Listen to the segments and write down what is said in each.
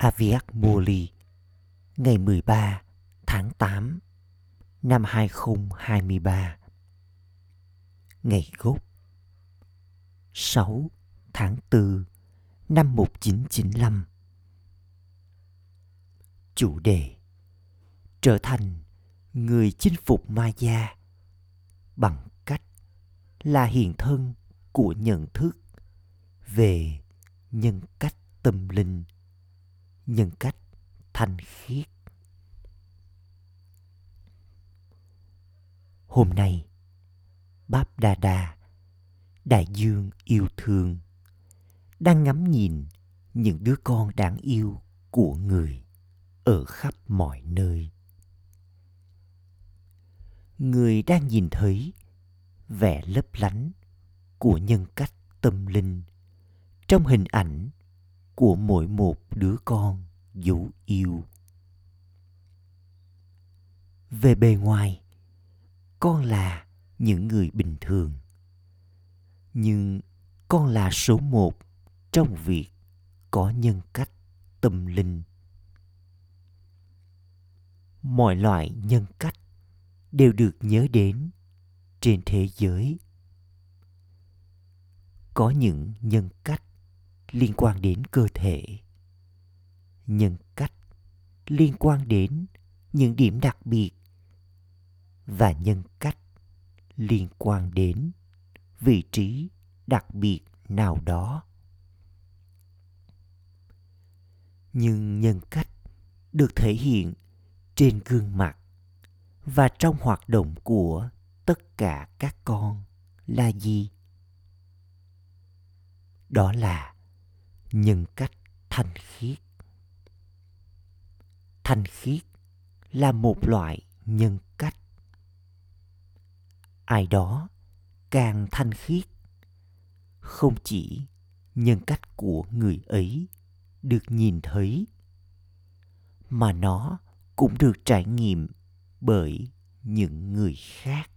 Aviak Moli, ngày 13 tháng 8 năm 2023 Ngày gốc 6 tháng 4 năm 1995 Chủ đề, Trở thành người chinh phục ma gia bằng cách là hiện thân của nhận thức về nhân cách tâm linh nhân cách thanh khiết. Hôm nay, báp đa đa, đại dương yêu thương, đang ngắm nhìn những đứa con đáng yêu của người ở khắp mọi nơi. Người đang nhìn thấy vẻ lấp lánh của nhân cách tâm linh trong hình ảnh của mỗi một đứa con dấu yêu. Về bề ngoài, con là những người bình thường. Nhưng con là số một trong việc có nhân cách tâm linh. Mọi loại nhân cách đều được nhớ đến trên thế giới. Có những nhân cách liên quan đến cơ thể. Nhân cách liên quan đến những điểm đặc biệt và nhân cách liên quan đến vị trí đặc biệt nào đó. Nhưng nhân cách được thể hiện trên gương mặt và trong hoạt động của tất cả các con là gì? Đó là nhân cách thanh khiết. Thanh khiết là một loại nhân cách ai đó càng thanh khiết. Không chỉ nhân cách của người ấy được nhìn thấy, mà nó cũng được trải nghiệm bởi những người khác.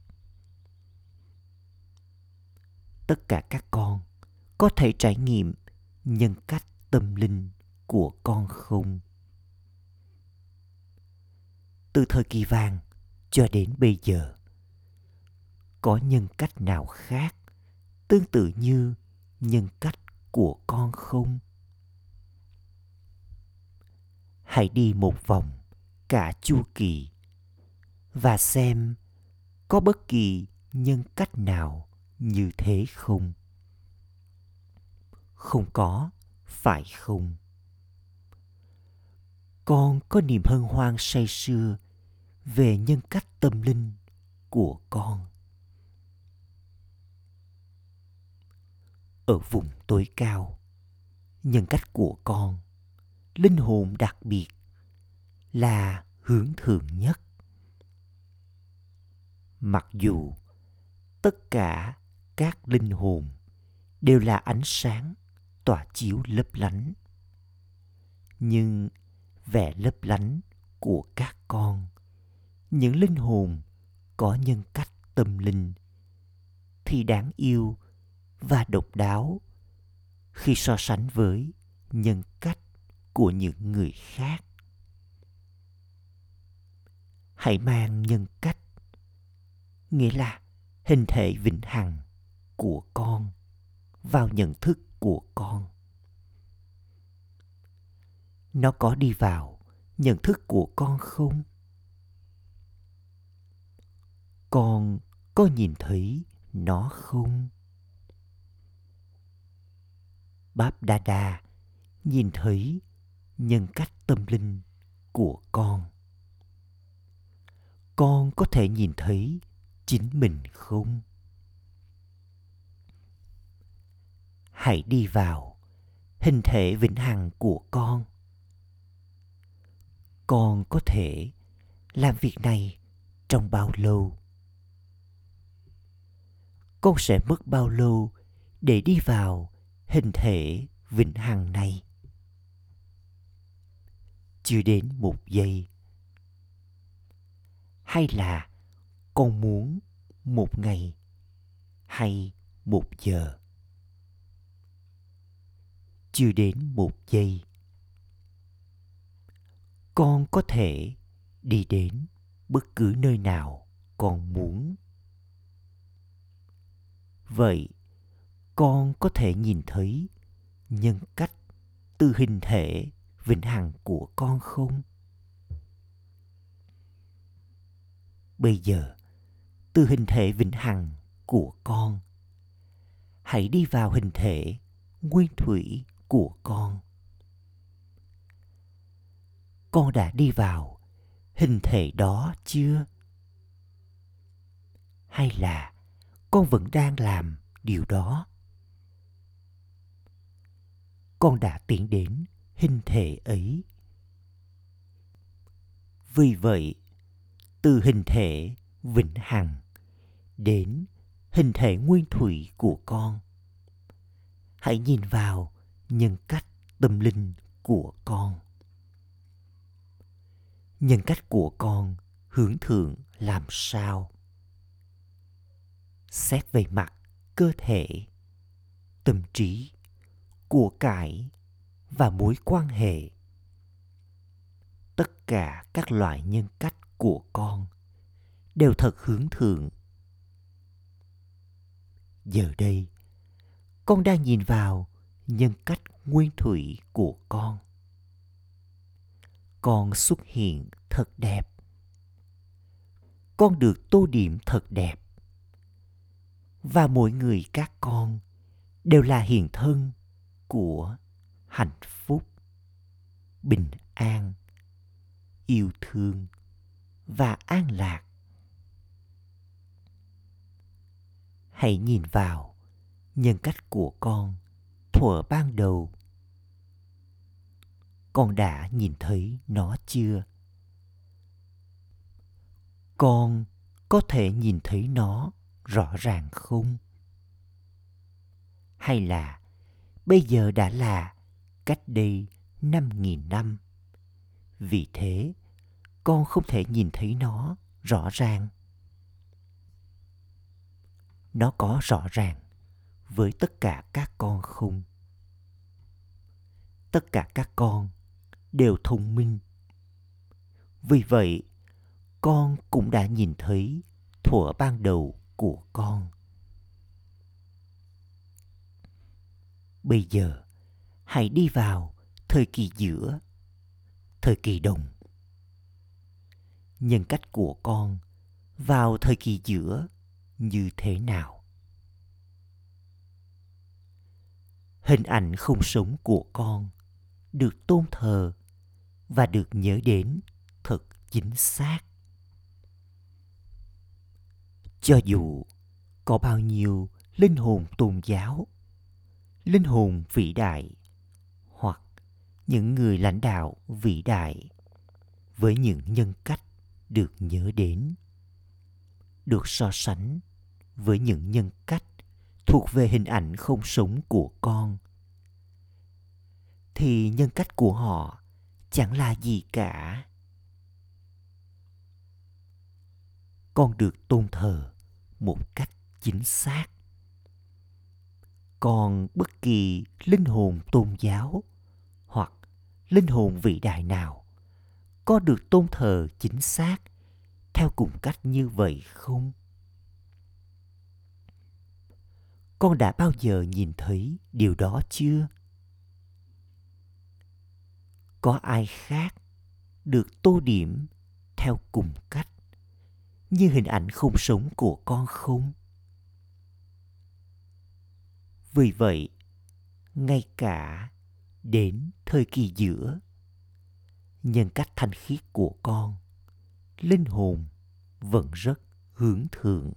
Tất cả các con có thể trải nghiệm nhân cách tâm linh của con không? Từ thời kỳ vàng cho đến bây giờ, có nhân cách nào khác tương tự như nhân cách của con không? Hãy đi một vòng cả chu kỳ và xem có bất kỳ nhân cách nào như thế không? Không có, phải không? Con có niềm hân hoan say sưa về nhân cách tâm linh của con. Ở vùng tối cao, nhân cách của con, linh hồn đặc biệt là hướng thượng nhất. Mặc dù tất cả các linh hồn đều là ánh sáng tỏa chiếu lấp lánh. Nhưng vẻ lấp lánh của các con, những linh hồn có nhân cách tâm linh thì đáng yêu và độc đáo khi so sánh với nhân cách của những người khác. Hãy mang nhân cách, nghĩa là hình thể vĩnh hằng của con vào nhận thức của con. Nó có đi vào nhận thức của con không? Con có nhìn thấy nó không? Báp đa đa nhìn thấy nhân cách tâm linh của con. Con có thể nhìn thấy chính mình không? Hãy đi vào. Hình thể vĩnh hằng của con. Con có thể làm việc này trong bao lâu? Con sẽ mất bao lâu để đi vào hình thể vĩnh hằng này? Chưa đến một giây. Hay là con muốn một ngày hay một giờ? Chưa đến một giây. Con có thể đi đến bất cứ nơi nào con muốn. Vậy, con có thể nhìn thấy nhân cách từ hình thể, vĩnh hằng của con không? Bây giờ từ hình thể vĩnh hằng của con, hãy đi vào hình thể nguyên thủy của con. Con đã đi vào hình thể đó chưa? Hay là con vẫn đang làm điều đó? Con đã tiến đến hình thể ấy. Vì vậy, từ hình thể vĩnh hằng đến hình thể nguyên thủy của con, hãy nhìn vào nhân cách tâm linh của con. Nhân cách của con hướng thượng làm sao? Xét về mặt cơ thể, tâm trí, của cải và mối quan hệ. Tất cả các loại nhân cách của con đều thật hướng thượng. Giờ đây, con đang nhìn vào nhân cách nguyên thủy của con. Con xuất hiện thật đẹp. Con được tô điểm thật đẹp. Và mỗi người các con đều là hiện thân của hạnh phúc, bình an, yêu thương và an lạc. Hãy nhìn vào nhân cách của con thuở ban đầu. Con đã nhìn thấy nó chưa? Con có thể nhìn thấy nó rõ ràng không? Hay là bây giờ đã là cách đây năm nghìn năm? Vì thế, con không thể nhìn thấy nó rõ ràng. Nó có rõ ràng với tất cả các con không? Tất cả các con đều thông minh. Vì vậy, con cũng đã nhìn thấy thuở ban đầu của con. Bây giờ, hãy đi vào thời kỳ giữa, thời kỳ đồng. Nhân cách của con vào thời kỳ giữa như thế nào? Hình ảnh không sống của con được tôn thờ và được nhớ đến thật chính xác. Cho dù có bao nhiêu linh hồn tôn giáo, linh hồn vĩ đại hoặc những người lãnh đạo vĩ đại với những nhân cách được nhớ đến, được so sánh với những nhân cách thuộc về hình ảnh không sống của con thì nhân cách của họ chẳng là gì cả. Con được tôn thờ một cách chính xác. Còn bất kỳ linh hồn tôn giáo hoặc linh hồn vĩ đại nào có được tôn thờ chính xác theo cùng cách như vậy không? Con đã bao giờ nhìn thấy điều đó chưa? Có ai khác được tô điểm theo cùng cách như hình ảnh không sống của con không? Vì vậy, ngay cả đến thời kỳ giữa, nhân cách thanh khiết của con, linh hồn vẫn rất hướng thượng.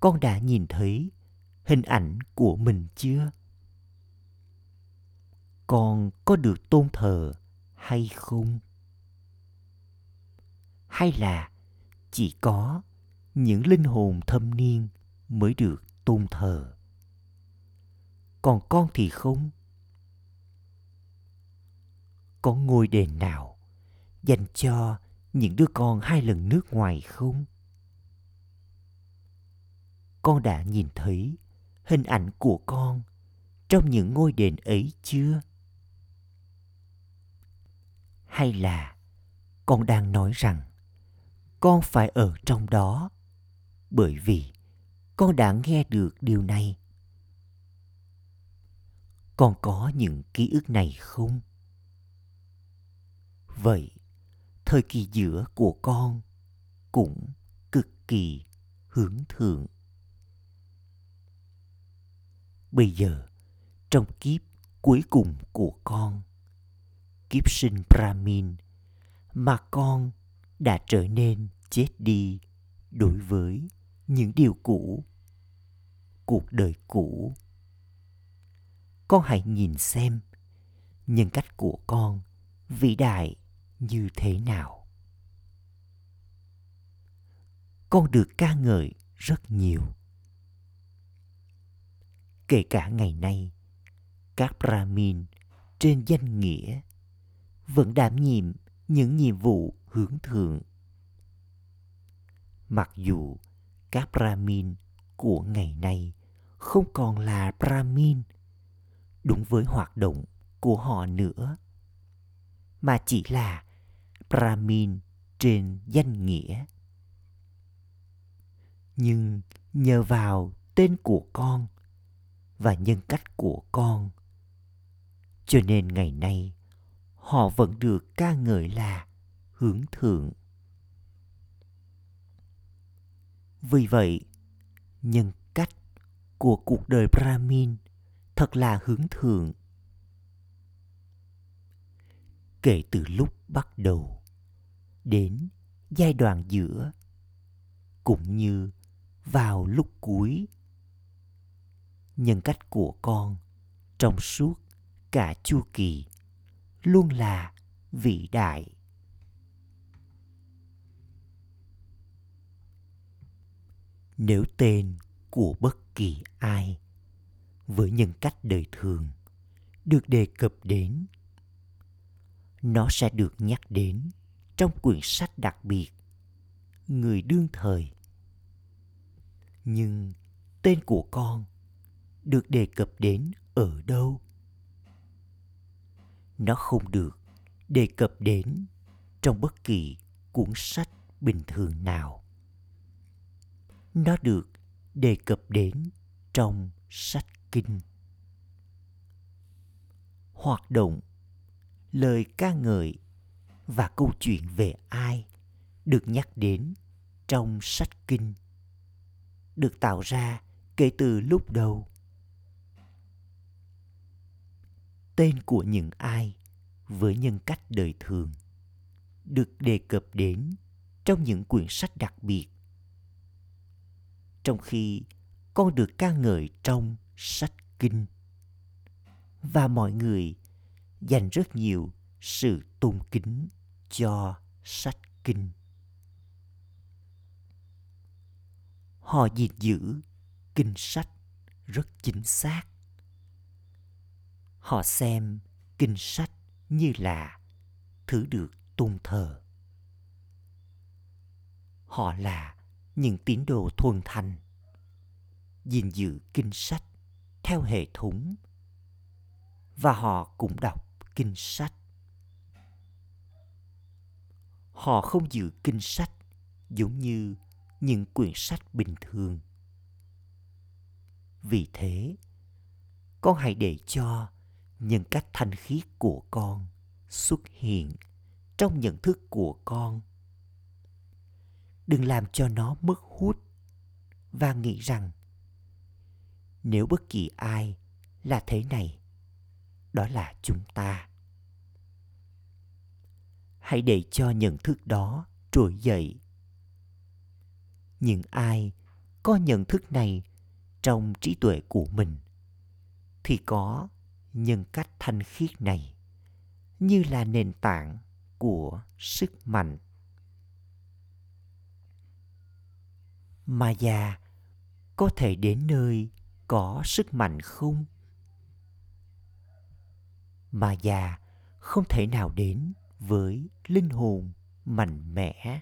Con đã nhìn thấy hình ảnh của mình chưa? Con có được tôn thờ hay không? Hay là chỉ có những linh hồn thâm niên mới được tôn thờ? Còn con thì không? Có ngôi đền nào dành cho những đứa con hai lần nước ngoài không? Con đã nhìn thấy hình ảnh của con trong những ngôi đền ấy chưa? Hay là con đang nói rằng con phải ở trong đó bởi vì con đã nghe được điều này? Con có những ký ức này không? Vậy, thời kỳ giữa của con cũng cực kỳ hướng thượng. Bây giờ, trong kiếp cuối cùng của con kiếp sinh brahmin mà con đã trở nên chết đi đối với những điều cũ, cuộc đời cũ. Con hãy nhìn xem nhân cách của con vĩ đại như thế nào. Con được ca ngợi rất nhiều. Kể cả ngày nay, các brahmin trên danh nghĩa vẫn đảm nhiệm những nhiệm vụ hướng thượng. Mặc dù các brahmin của ngày nay không còn là brahmin đúng với hoạt động của họ nữa, mà chỉ là brahmin trên danh nghĩa. Nhưng nhờ vào tên của con và nhân cách của con, cho nên ngày nay họ vẫn được ca ngợi là hướng thượng. Vì vậy, nhân cách của cuộc đời brahmin thật là hướng thượng. Kể từ lúc bắt đầu đến giai đoạn giữa, cũng như vào lúc cuối, nhân cách của con trong suốt cả chu kỳ luôn là vĩ đại. Nếu tên của bất kỳ ai với nhân cách đời thường được đề cập đến, nó sẽ được nhắc đến trong quyển sách đặc biệt, người đương thời. Nhưng tên của con được đề cập đến ở đâu? Nó không được đề cập đến trong bất kỳ cuốn sách bình thường nào. Nó được đề cập đến trong sách kinh. Hoạt động, lời ca ngợi và câu chuyện về ai được nhắc đến trong sách kinh được tạo ra kể từ lúc đầu. Tên của những ai với nhân cách đời thường, được đề cập đến trong những quyển sách đặc biệt. Trong khi con được ca ngợi trong sách kinh, và mọi người dành rất nhiều sự tôn kính cho sách kinh. Họ gìn giữ kinh sách rất chính xác họ xem kinh sách như là thứ được tôn thờ. Họ là những tín đồ thuần thành, gìn giữ kinh sách theo hệ thống. Và họ cũng đọc kinh sách. Họ không giữ kinh sách giống như những quyển sách bình thường. Vì thế, con hãy để cho nhân cách thanh khiết của con xuất hiện trong nhận thức của con. Đừng làm cho nó mất hút và nghĩ rằng nếu bất kỳ ai là thế này, đó là chúng ta. Hãy để cho nhận thức đó trỗi dậy. Những ai có nhận thức này trong trí tuệ của mình thì có nhân cách thanh khiết này như là nền tảng của sức mạnh. Mà già có thể đến nơi có sức mạnh không? Mà già không thể nào đến với linh hồn mạnh mẽ.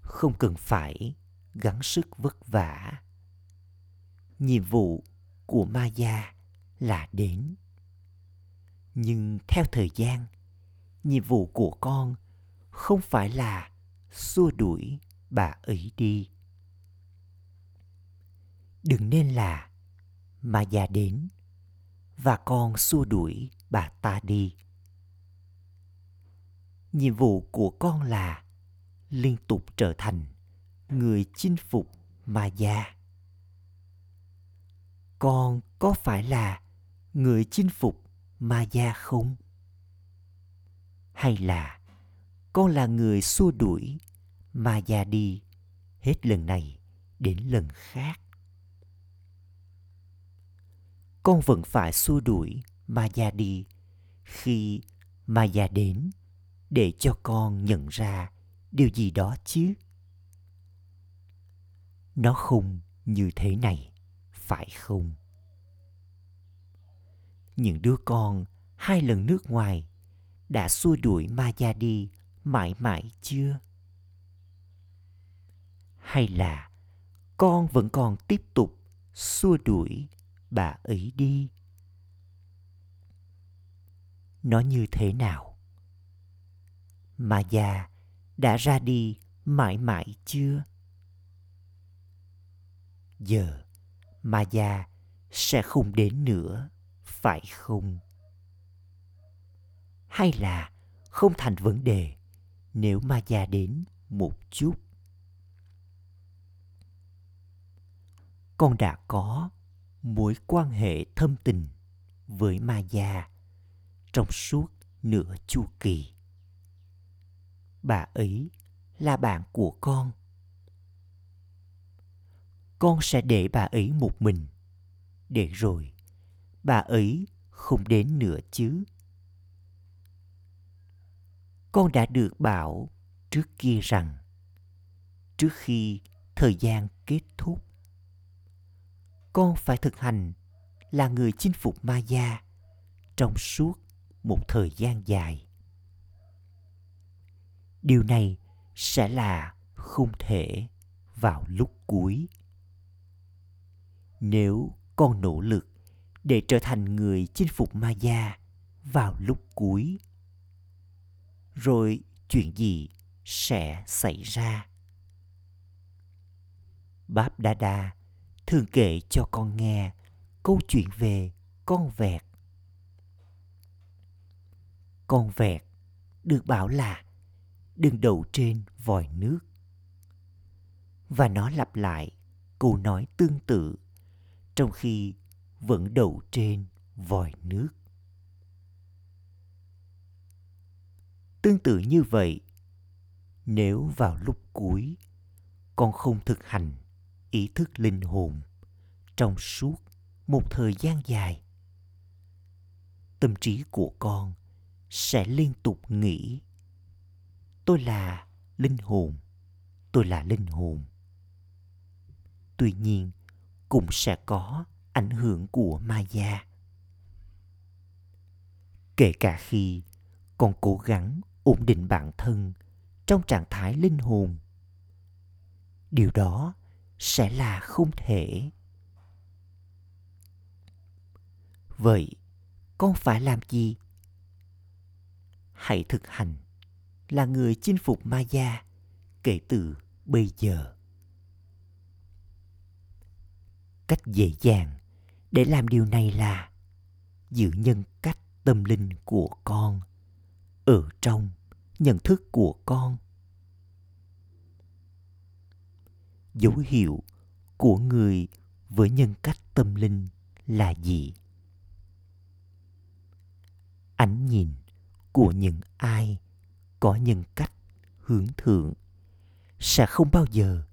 Không cần phải gắng sức vất vả. Nhiệm vụ của maya là đến. Nhưng theo thời gian, nhiệm vụ của con không phải là xua đuổi bà ấy đi. Đừng nên là mà đến và con xua đuổi bà ta đi. Nhiệm vụ của con là liên tục trở thành người chinh phục ma con có phải là người chinh phục ma gia không? Hay là con là người xua đuổi ma gia đi hết lần này đến lần khác? Con vẫn phải xua đuổi ma gia đi khi ma gia đến để cho con nhận ra điều gì đó chứ? Nó không như thế này phải không? Những đứa con hai lần nước ngoài đã xua đuổi ma gia đi mãi mãi chưa? Hay là con vẫn còn tiếp tục xua đuổi bà ấy đi? Nó như thế nào? Mà già đã ra đi mãi mãi chưa? Giờ mà già sẽ không đến nữa, phải không? Hay là không thành vấn đề nếu ma già đến một chút? Con đã có mối quan hệ thâm tình với ma già trong suốt nửa chu kỳ. Bà ấy là bạn của con con sẽ để bà ấy một mình. Để rồi, bà ấy không đến nữa chứ. Con đã được bảo trước kia rằng, trước khi thời gian kết thúc, con phải thực hành là người chinh phục ma gia trong suốt một thời gian dài. Điều này sẽ là không thể vào lúc cuối nếu con nỗ lực để trở thành người chinh phục ma gia vào lúc cuối. Rồi chuyện gì sẽ xảy ra? Báp đa đa thường kể cho con nghe câu chuyện về con vẹt. Con vẹt được bảo là đừng đậu trên vòi nước. Và nó lặp lại câu nói tương tự trong khi vẫn đậu trên vòi nước. Tương tự như vậy, nếu vào lúc cuối, con không thực hành ý thức linh hồn trong suốt một thời gian dài, tâm trí của con sẽ liên tục nghĩ, tôi là linh hồn, tôi là linh hồn. Tuy nhiên cũng sẽ có ảnh hưởng của ma gia kể cả khi con cố gắng ổn định bản thân trong trạng thái linh hồn, điều đó sẽ là không thể. Vậy con phải làm gì? Hãy thực hành là người chinh phục ma gia kể từ bây giờ. Cách dễ dàng để làm điều này là giữ nhân cách tâm linh của con ở trong nhận thức của con. Dấu hiệu của người với nhân cách tâm linh là gì? Ánh nhìn của những ai có nhân cách hướng thượng sẽ không bao giờ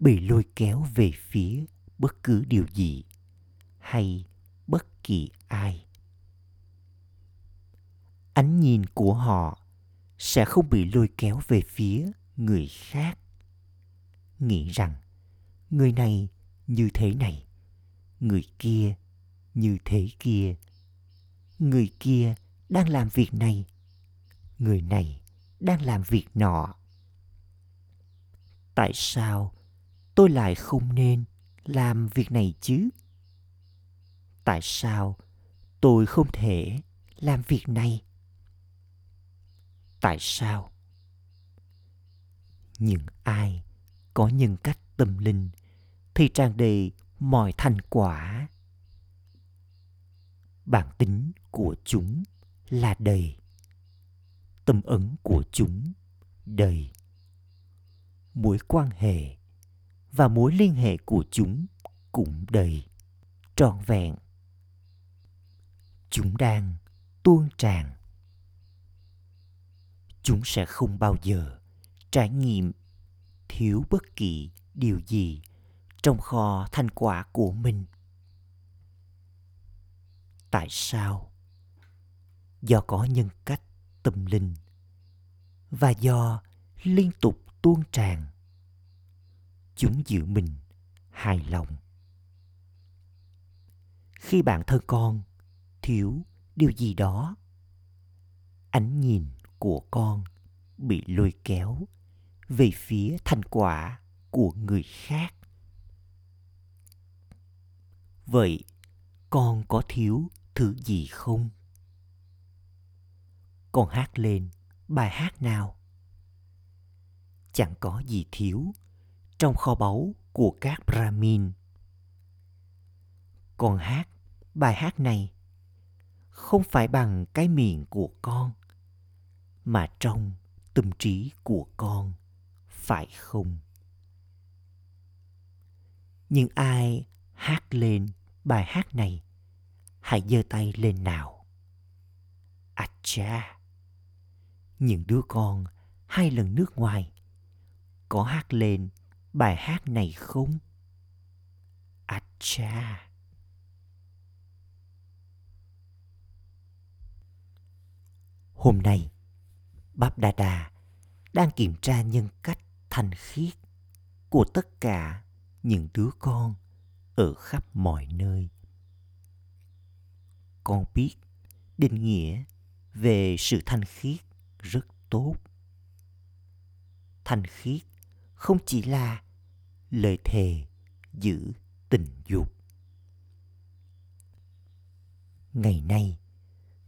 bị lôi kéo về phía bất cứ điều gì hay bất kỳ ai. Ánh nhìn của họ sẽ không bị lôi kéo về phía người khác. Nghĩ rằng người này như thế này, người kia như thế kia, người kia đang làm việc này, người này đang làm việc nọ. Tại sao tôi lại không nên làm việc này chứ? Tại sao tôi không thể làm việc này? Tại sao? Những ai có nhân cách tâm linh thì tràn đầy mọi thành quả? Bản tính của chúng là đầy. Tâm ấn của chúng đầy. Mối quan hệ và mối liên hệ của chúng cũng đầy trọn vẹn. Chúng đang tuôn tràn. Chúng sẽ không bao giờ trải nghiệm thiếu bất kỳ điều gì trong kho thành quả của mình. Tại sao? Do có nhân cách tâm linh và do liên tục tuôn tràn chúng giữ mình hài lòng. Khi bạn thân con, thiếu điều gì đó. Ánh nhìn của con bị lôi kéo về phía thành quả của người khác. Vậy con có thiếu thứ gì không? Con hát lên bài hát nào? Chẳng có gì thiếu trong kho báu của các brahmin. Con hát, bài hát này không phải bằng cái miệng của con, mà trong tâm trí của con, phải không? Nhưng ai hát lên bài hát này, hãy giơ tay lên nào. À cha những đứa con hai lần nước ngoài có hát lên bài hát này không? À cha hôm nay báp đa đang kiểm tra nhân cách thanh khiết của tất cả những đứa con ở khắp mọi nơi. Con biết định nghĩa về sự thanh khiết rất tốt. Thanh khiết không chỉ là lời thề giữ tình dục. Ngày nay,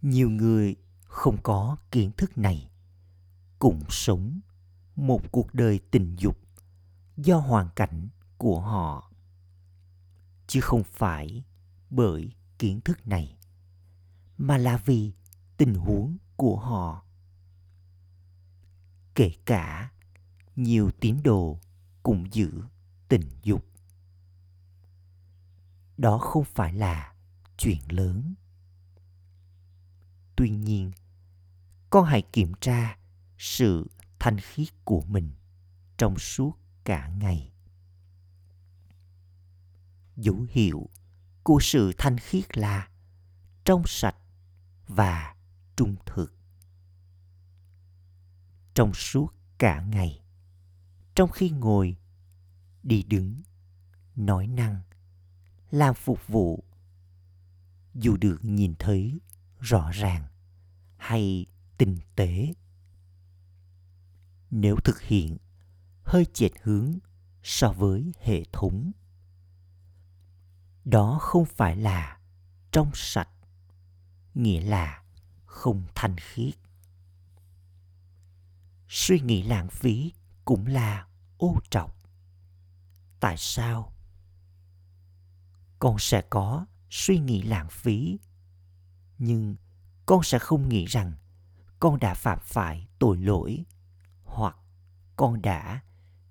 nhiều người không có kiến thức này, cũng sống một cuộc đời tình dục do hoàn cảnh của họ, chứ không phải bởi kiến thức này, mà là vì tình huống của họ. Kể cả nhiều tín đồ cũng giữ tình dục. Đó không phải là chuyện lớn. Tuy nhiên, con hãy kiểm tra sự thanh khiết của mình trong suốt cả ngày. Dấu hiệu của sự thanh khiết là trong sạch và trung thực. Trong suốt cả ngày trong khi ngồi, đi đứng, nói năng, làm phục vụ. Dù được nhìn thấy rõ ràng hay tinh tế, nếu thực hiện, hơi chệch hướng so với hệ thống. Đó không phải là trong sạch, nghĩa là không thanh khiết. Suy nghĩ lãng phí cũng là ô trọc. Tại sao? Con sẽ có suy nghĩ lãng phí, nhưng con sẽ không nghĩ rằng con đã phạm phải tội lỗi hoặc con đã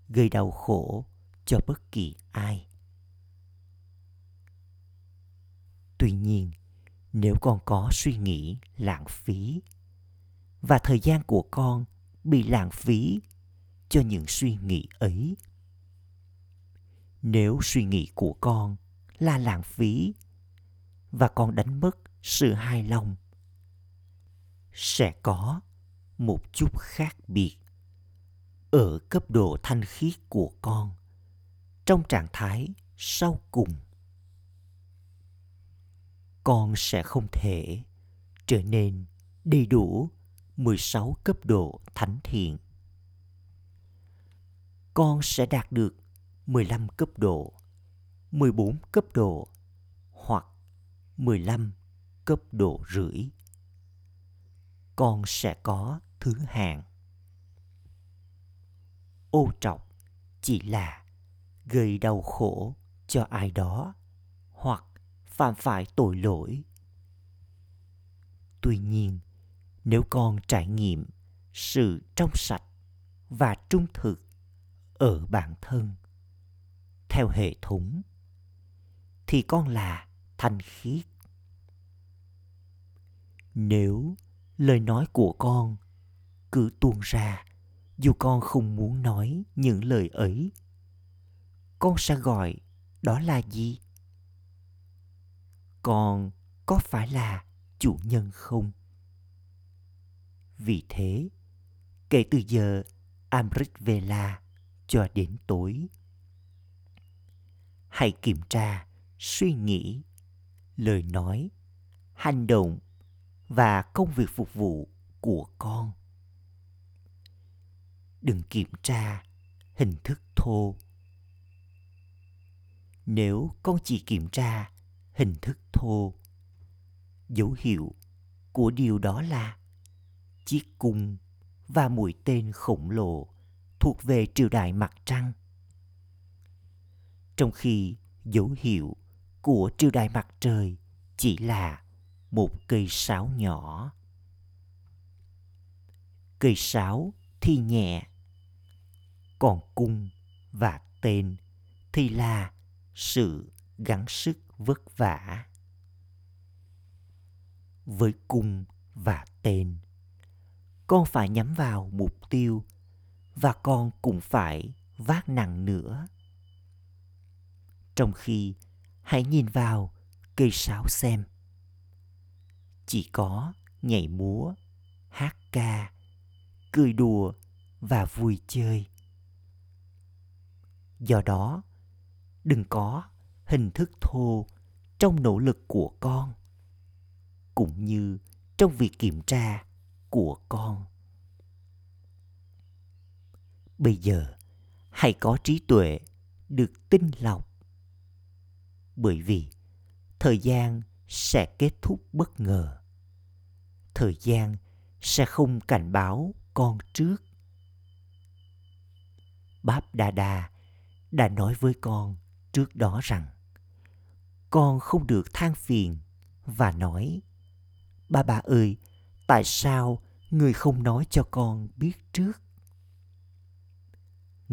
gây đau khổ cho bất kỳ ai. Tuy nhiên, nếu con có suy nghĩ lãng phí và thời gian của con bị lãng phí cho những suy nghĩ ấy nếu suy nghĩ của con là lãng phí và con đánh mất sự hài lòng, sẽ có một chút khác biệt ở cấp độ thanh khiết của con trong trạng thái sau cùng con sẽ không thể trở nên đầy đủ 16 cấp độ thánh thiện. Con sẽ đạt được 15 cấp độ, 14 cấp độ hoặc 15 cấp độ rưỡi. con sẽ có thứ hạng ô trọc chỉ là gây đau khổ cho ai đó hoặc phạm phải tội lỗi tuy nhiên nếu con trải nghiệm sự trong sạch và trung thực ở bản thân. Theo hệ thống, thì con là thanh khiết. Nếu lời nói của con cứ tuôn ra, dù con không muốn nói những lời ấy, con sẽ gọi đó là gì? Con có phải là chủ nhân không? Vì thế, kể từ giờ, amrit vela cho đến tối. Hãy kiểm tra, suy nghĩ, lời nói, hành động và công việc phục vụ của con. Đừng kiểm tra hình thức thô. Nếu con chỉ kiểm tra hình thức thô, dấu hiệu của điều đó là chiếc cung và mũi tên khổng lồ thuộc về triều đại mặt trăng. Trong khi dấu hiệu của triều đại mặt trời chỉ là một cây sáo nhỏ. Cây sáo thì nhẹ, còn cung và tên thì là sự gắng sức vất vả. Với cung và tên, con phải nhắm vào mục tiêu và con cũng phải vác nặng nữa. Trong khi, hãy nhìn vào cây sáo xem. Chỉ có nhảy múa, hát ca, cười đùa và vui chơi. Do đó, đừng có hình thức thô trong nỗ lực của con, cũng như trong việc kiểm tra của con bây giờ, hãy có trí tuệ được tinh lọc. Bởi vì thời gian sẽ kết thúc bất ngờ. Thời gian sẽ không cảnh báo con trước. Báp đa đa đã nói với con trước đó rằng, con không được than phiền và nói, ba bà ơi, tại sao người không nói cho con biết trước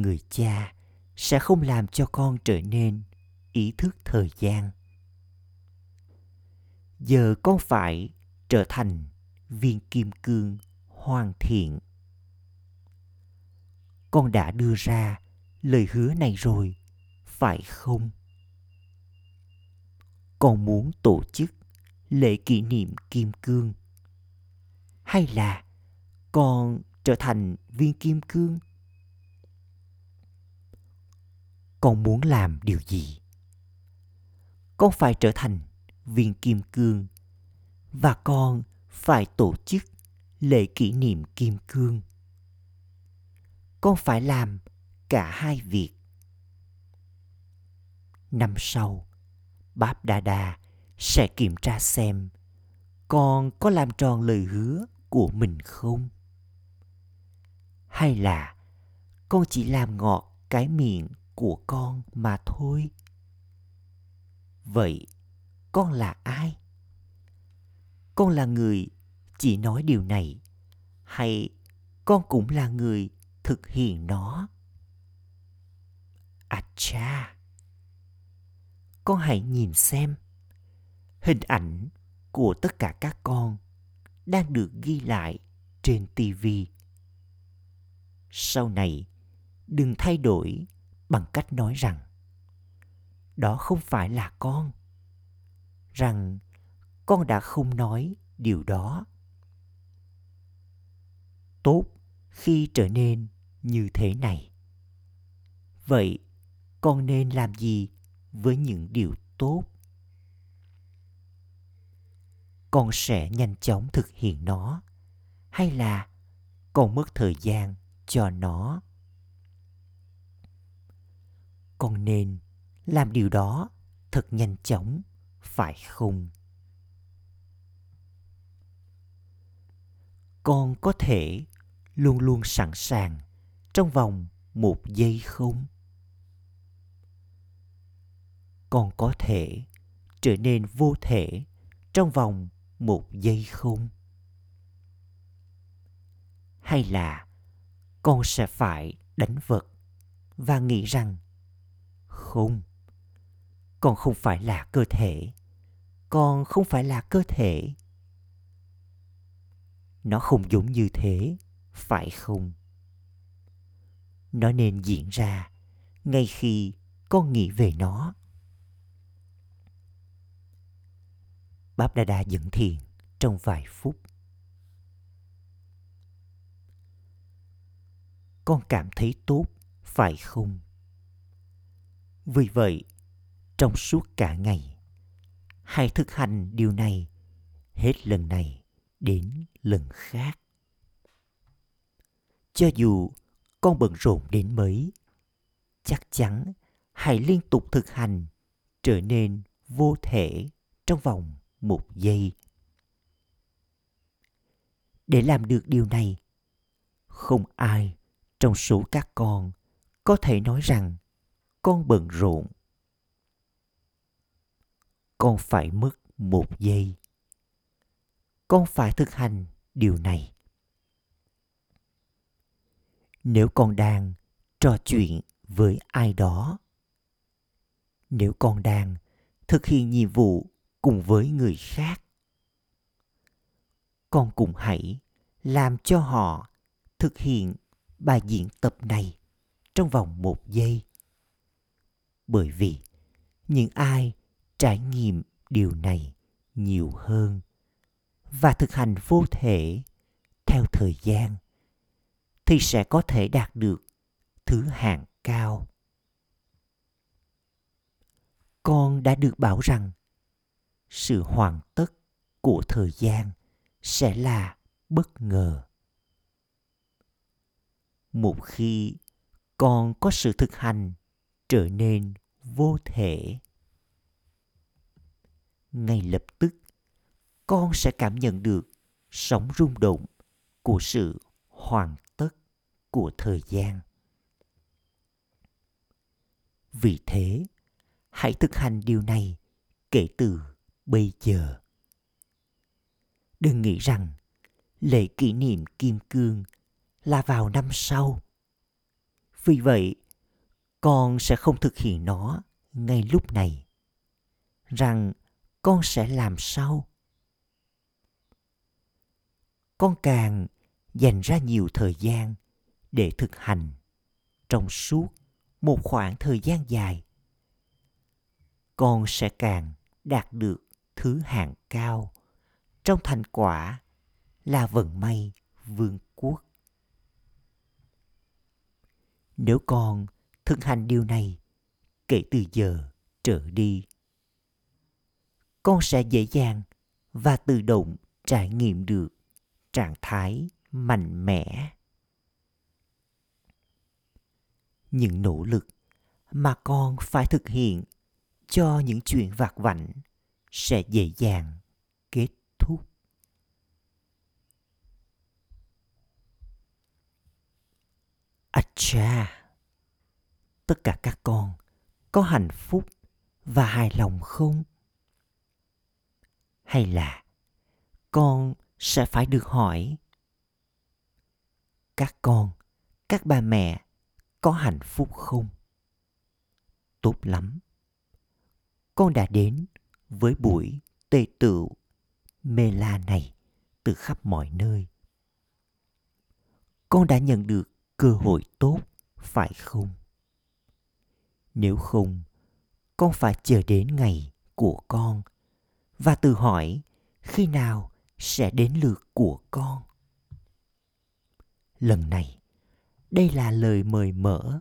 người cha sẽ không làm cho con trở nên ý thức thời gian. Giờ con phải trở thành viên kim cương hoàn thiện. Con đã đưa ra lời hứa này rồi, phải không? Con muốn tổ chức lễ kỷ niệm kim cương. Hay là con trở thành viên kim cương con muốn làm điều gì? Con phải trở thành viên kim cương và con phải tổ chức lễ kỷ niệm kim cương. Con phải làm cả hai việc. Năm sau, báp đa đa sẽ kiểm tra xem con có làm tròn lời hứa của mình không? Hay là con chỉ làm ngọt cái miệng của con mà thôi. Vậy con là ai? Con là người chỉ nói điều này hay con cũng là người thực hiện nó? À cha con hãy nhìn xem. Hình ảnh của tất cả các con đang được ghi lại trên tivi sau này, đừng thay đổi bằng cách nói rằng, đó không phải là con. Rằng, con đã không nói điều đó. Tốt khi trở nên như thế này. Vậy con nên làm gì với những điều tốt? Con sẽ nhanh chóng thực hiện nó, hay là con mất thời gian cho nó? Con nên làm điều đó thật nhanh chóng, phải không? Con có thể luôn luôn sẵn sàng trong vòng một giây không? Con có thể trở nên vô thể trong vòng một giây không? Hay là con sẽ phải đánh vật và nghĩ rằng không? Con không phải là cơ thể. Con không phải là cơ thể. Nó không giống như thế, phải không? Nó nên diễn ra ngay khi con nghĩ về nó. Báp đa đa dẫn thiền trong vài phút. Con cảm thấy tốt, phải không? Vì vậy, trong suốt cả ngày, hãy thực hành điều này hết lần này đến lần khác. Cho dù con bận rộn đến mấy, chắc chắn hãy liên tục thực hành trở nên vô thể trong vòng một giây. Để làm được điều này, không ai trong số các con có thể nói rằng con bận rộn. Con phải mất một giây. Con phải thực hành điều này. Nếu con đang trò chuyện với ai đó, nếu con đang thực hiện nhiệm vụ cùng với người khác, con cũng hãy làm cho họ thực hiện bài diễn tập này trong vòng một giây bởi vì những ai trải nghiệm điều này nhiều hơn và thực hành vô thể theo thời gian thì sẽ có thể đạt được thứ hạng cao. Con đã được bảo rằng sự hoàn tất của thời gian sẽ là bất ngờ. Một khi con có sự thực hành trở nên vô thể. Ngay lập tức, con sẽ cảm nhận được sóng rung động của sự hoàn tất của thời gian. Vì thế, hãy thực hành điều này kể từ bây giờ. Đừng nghĩ rằng lễ kỷ niệm kim cương là vào năm sau. Vì vậy con sẽ không thực hiện nó ngay lúc này, rằng con sẽ làm sau con càng dành ra nhiều thời gian để thực hành trong suốt một khoảng thời gian dài, con sẽ càng đạt được thứ hạng cao trong thành quả là vận may vương quốc. Nếu con thực hành điều này kể từ giờ trở đi. Con sẽ dễ dàng và tự động trải nghiệm được trạng thái mạnh mẽ. Những nỗ lực mà con phải thực hiện cho những chuyện vặt vảnh sẽ dễ dàng kết thúc. Acha, tất cả các con có hạnh phúc và hài lòng không? Hay là con sẽ phải được hỏi các con, các bà mẹ có hạnh phúc không? Tốt lắm. Con đã đến với buổi tề tựu mê la này từ khắp mọi nơi. Con đã nhận được cơ hội tốt, phải không? Nếu không, con phải chờ đến ngày của con và tự hỏi khi nào sẽ đến lượt của con. Lần này, đây là lời mời mở.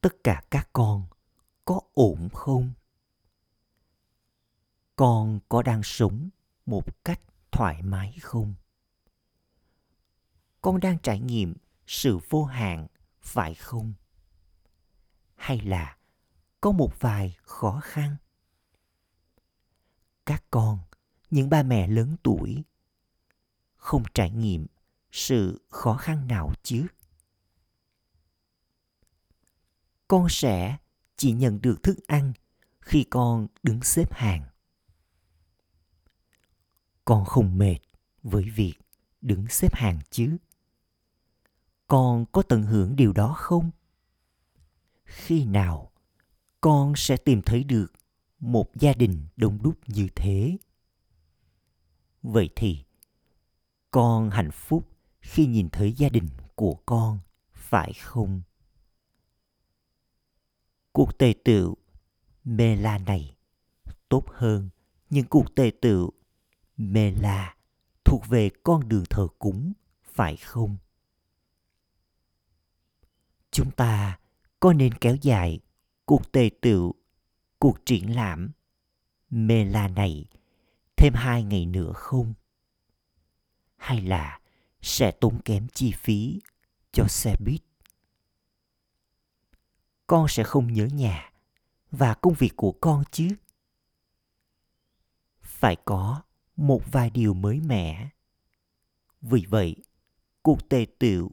Tất cả các con có ổn không? Con có đang sống một cách thoải mái không? con đang trải nghiệm sự vô hạn phải không hay là có một vài khó khăn? Các con, những ba mẹ lớn tuổi, không trải nghiệm sự khó khăn nào chứ? Con sẽ chỉ nhận được thức ăn khi con đứng xếp hàng. Con không mệt với việc đứng xếp hàng chứ? Con có tận hưởng điều đó không? Khi nào con sẽ tìm thấy được một gia đình đông đúc như thế? Vậy thì, con hạnh phúc khi nhìn thấy gia đình của con, phải không? Cuộc tề tựu mê la này tốt hơn những cuộc tề tựu mê la thuộc về con đường thờ cúng, phải không? Chúng ta có nên kéo dài cuộc tề tựu, cuộc triển lãm mê la này thêm hai ngày nữa không? Hay là sẽ tốn kém chi phí cho xe buýt? Con sẽ không nhớ nhà và công việc của con chứ? Phải có một vài điều mới mẻ. Vì vậy, cuộc tề tựu,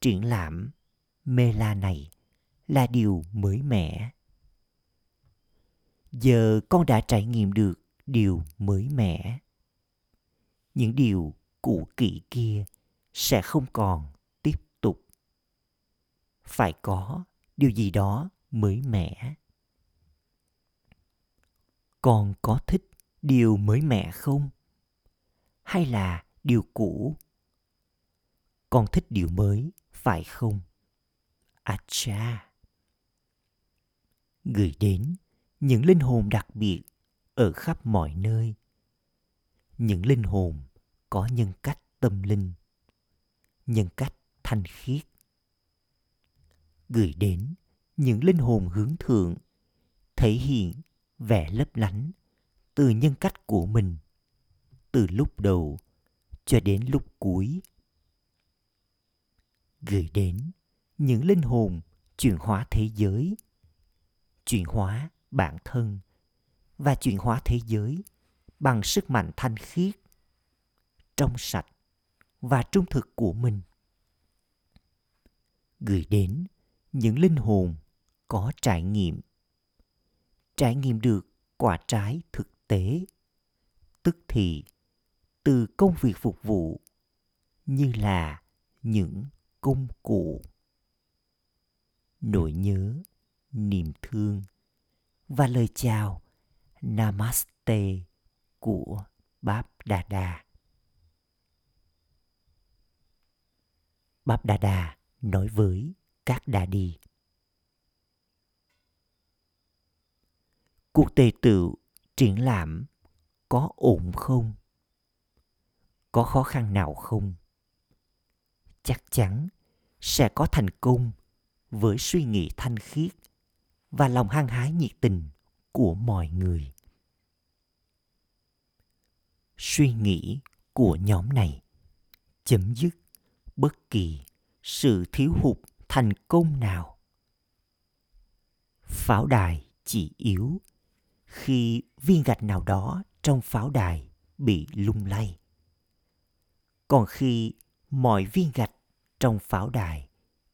triển lãm mê la này là điều mới mẻ. Giờ con đã trải nghiệm được điều mới mẻ. Những điều cũ kỹ kia sẽ không còn tiếp tục. Phải có điều gì đó mới mẻ. Con có thích điều mới mẻ không? Hay là điều cũ? Con thích điều mới, phải không? À cha gửi đến những linh hồn đặc biệt ở khắp mọi nơi. Những linh hồn có nhân cách tâm linh, nhân cách thanh khiết. Gửi đến những linh hồn hướng thượng, thể hiện vẻ lấp lánh từ nhân cách của mình, từ lúc đầu cho đến lúc cuối. Gửi đến những linh hồn chuyển hóa thế giới chuyển hóa bản thân và chuyển hóa thế giới bằng sức mạnh thanh khiết trong sạch và trung thực của mình. Gửi đến những linh hồn có trải nghiệm. Trải nghiệm được quả trái thực tế, tức thì từ công việc phục vụ như là những công cụ. Nỗi nhớ niềm thương. Và lời chào, namaste, của báp đà đà. Báp đà đà nói với các đà đi. Cuộc tề tựu triển lãm có ổn không? Có khó khăn nào không? Chắc chắn sẽ có thành công với suy nghĩ thanh khiết và lòng hăng hái nhiệt tình của mọi người. Suy nghĩ của nhóm này chấm dứt bất kỳ sự thiếu hụt thành công nào. Pháo đài chỉ yếu khi viên gạch nào đó trong pháo đài bị lung lay. Còn khi mọi viên gạch trong pháo đài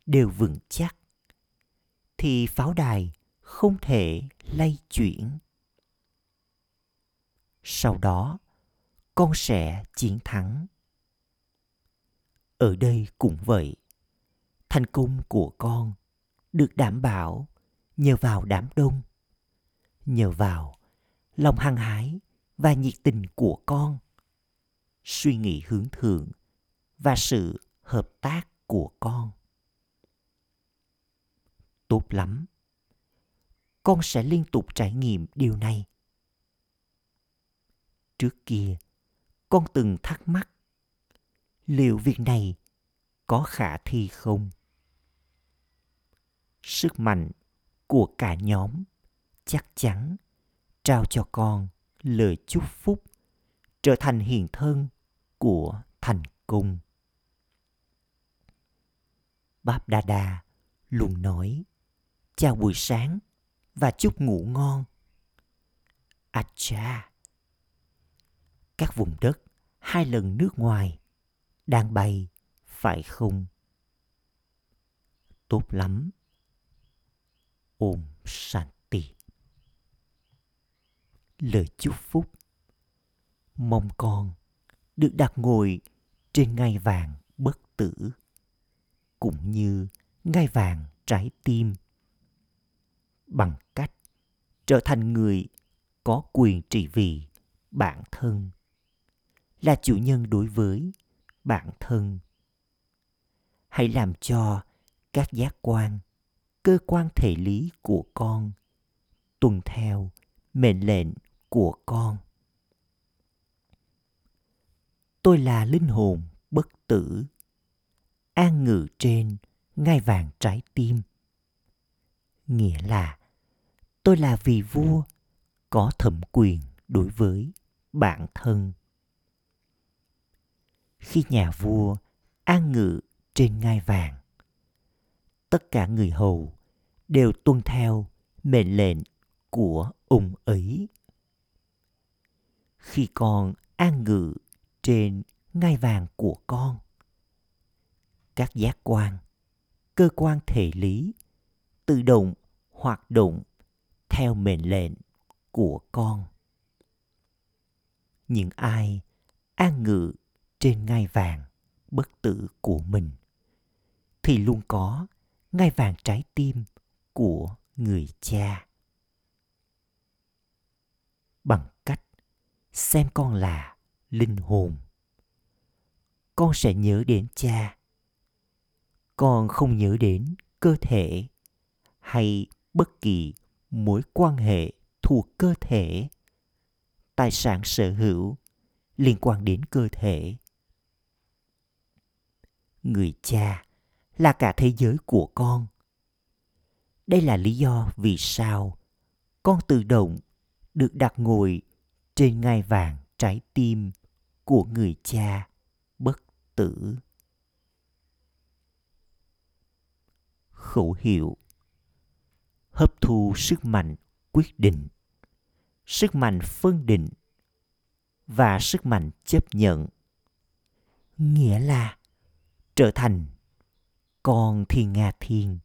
đều vững chắc, thì pháo đài không thể lay chuyển. Sau đó, con sẽ chiến thắng. Ở đây cũng vậy. Thành công của con được đảm bảo nhờ vào đám đông, nhờ vào lòng hăng hái và nhiệt tình của con. Suy nghĩ hướng thượng và sự hợp tác của con. Tốt lắm con sẽ liên tục trải nghiệm điều này. Trước kia, con từng thắc mắc, liệu việc này có khả thi không? Sức mạnh của cả nhóm chắc chắn trao cho con lời chúc phúc trở thành hiện thân của thành công. Báp đa đa luôn nói, chào buổi sáng và chúc ngủ ngon à cha các vùng đất hai lần nước ngoài đang bay, phải không? Tốt lắm. Ôm Shanti. Lời chúc phúc. Mong con được đặt ngồi trên ngai vàng bất tử, cũng như ngai vàng trái tim, bằng cách trở thành người có quyền trị vì bản thân, là chủ nhân đối với bản thân. Hãy làm cho các giác quan, cơ quan thể lý của con tuân theo mệnh lệnh của con. Tôi là linh hồn bất tử, an ngự trên ngai vàng trái tim. Nghĩa là tôi là vị vua, có thẩm quyền đối với bản thân. Khi nhà vua an ngự trên ngai vàng, tất cả người hầu đều tuân theo mệnh lệnh của ông ấy. Khi con an ngự trên ngai vàng của con, các giác quan, cơ quan thể lý tự động hoạt động theo mệnh lệnh của con. Những ai an ngự trên ngai vàng bất tử của mình, thì luôn có ngai vàng trái tim của người cha. Bằng cách xem con là linh hồn, con sẽ nhớ đến cha. Con không nhớ đến cơ thể hay bất kỳ mối quan hệ thuộc cơ thể. Tài sản sở hữu liên quan đến cơ thể. Người cha là cả thế giới của con. Đây là lý do vì sao con tự động được đặt ngồi trên ngai vàng trái tim của người cha bất tử. Khẩu hiệu hấp thu sức mạnh quyết định, sức mạnh phân định và sức mạnh chấp nhận. Nghĩa là trở thành con thiên nga thiên.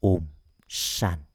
Ôm san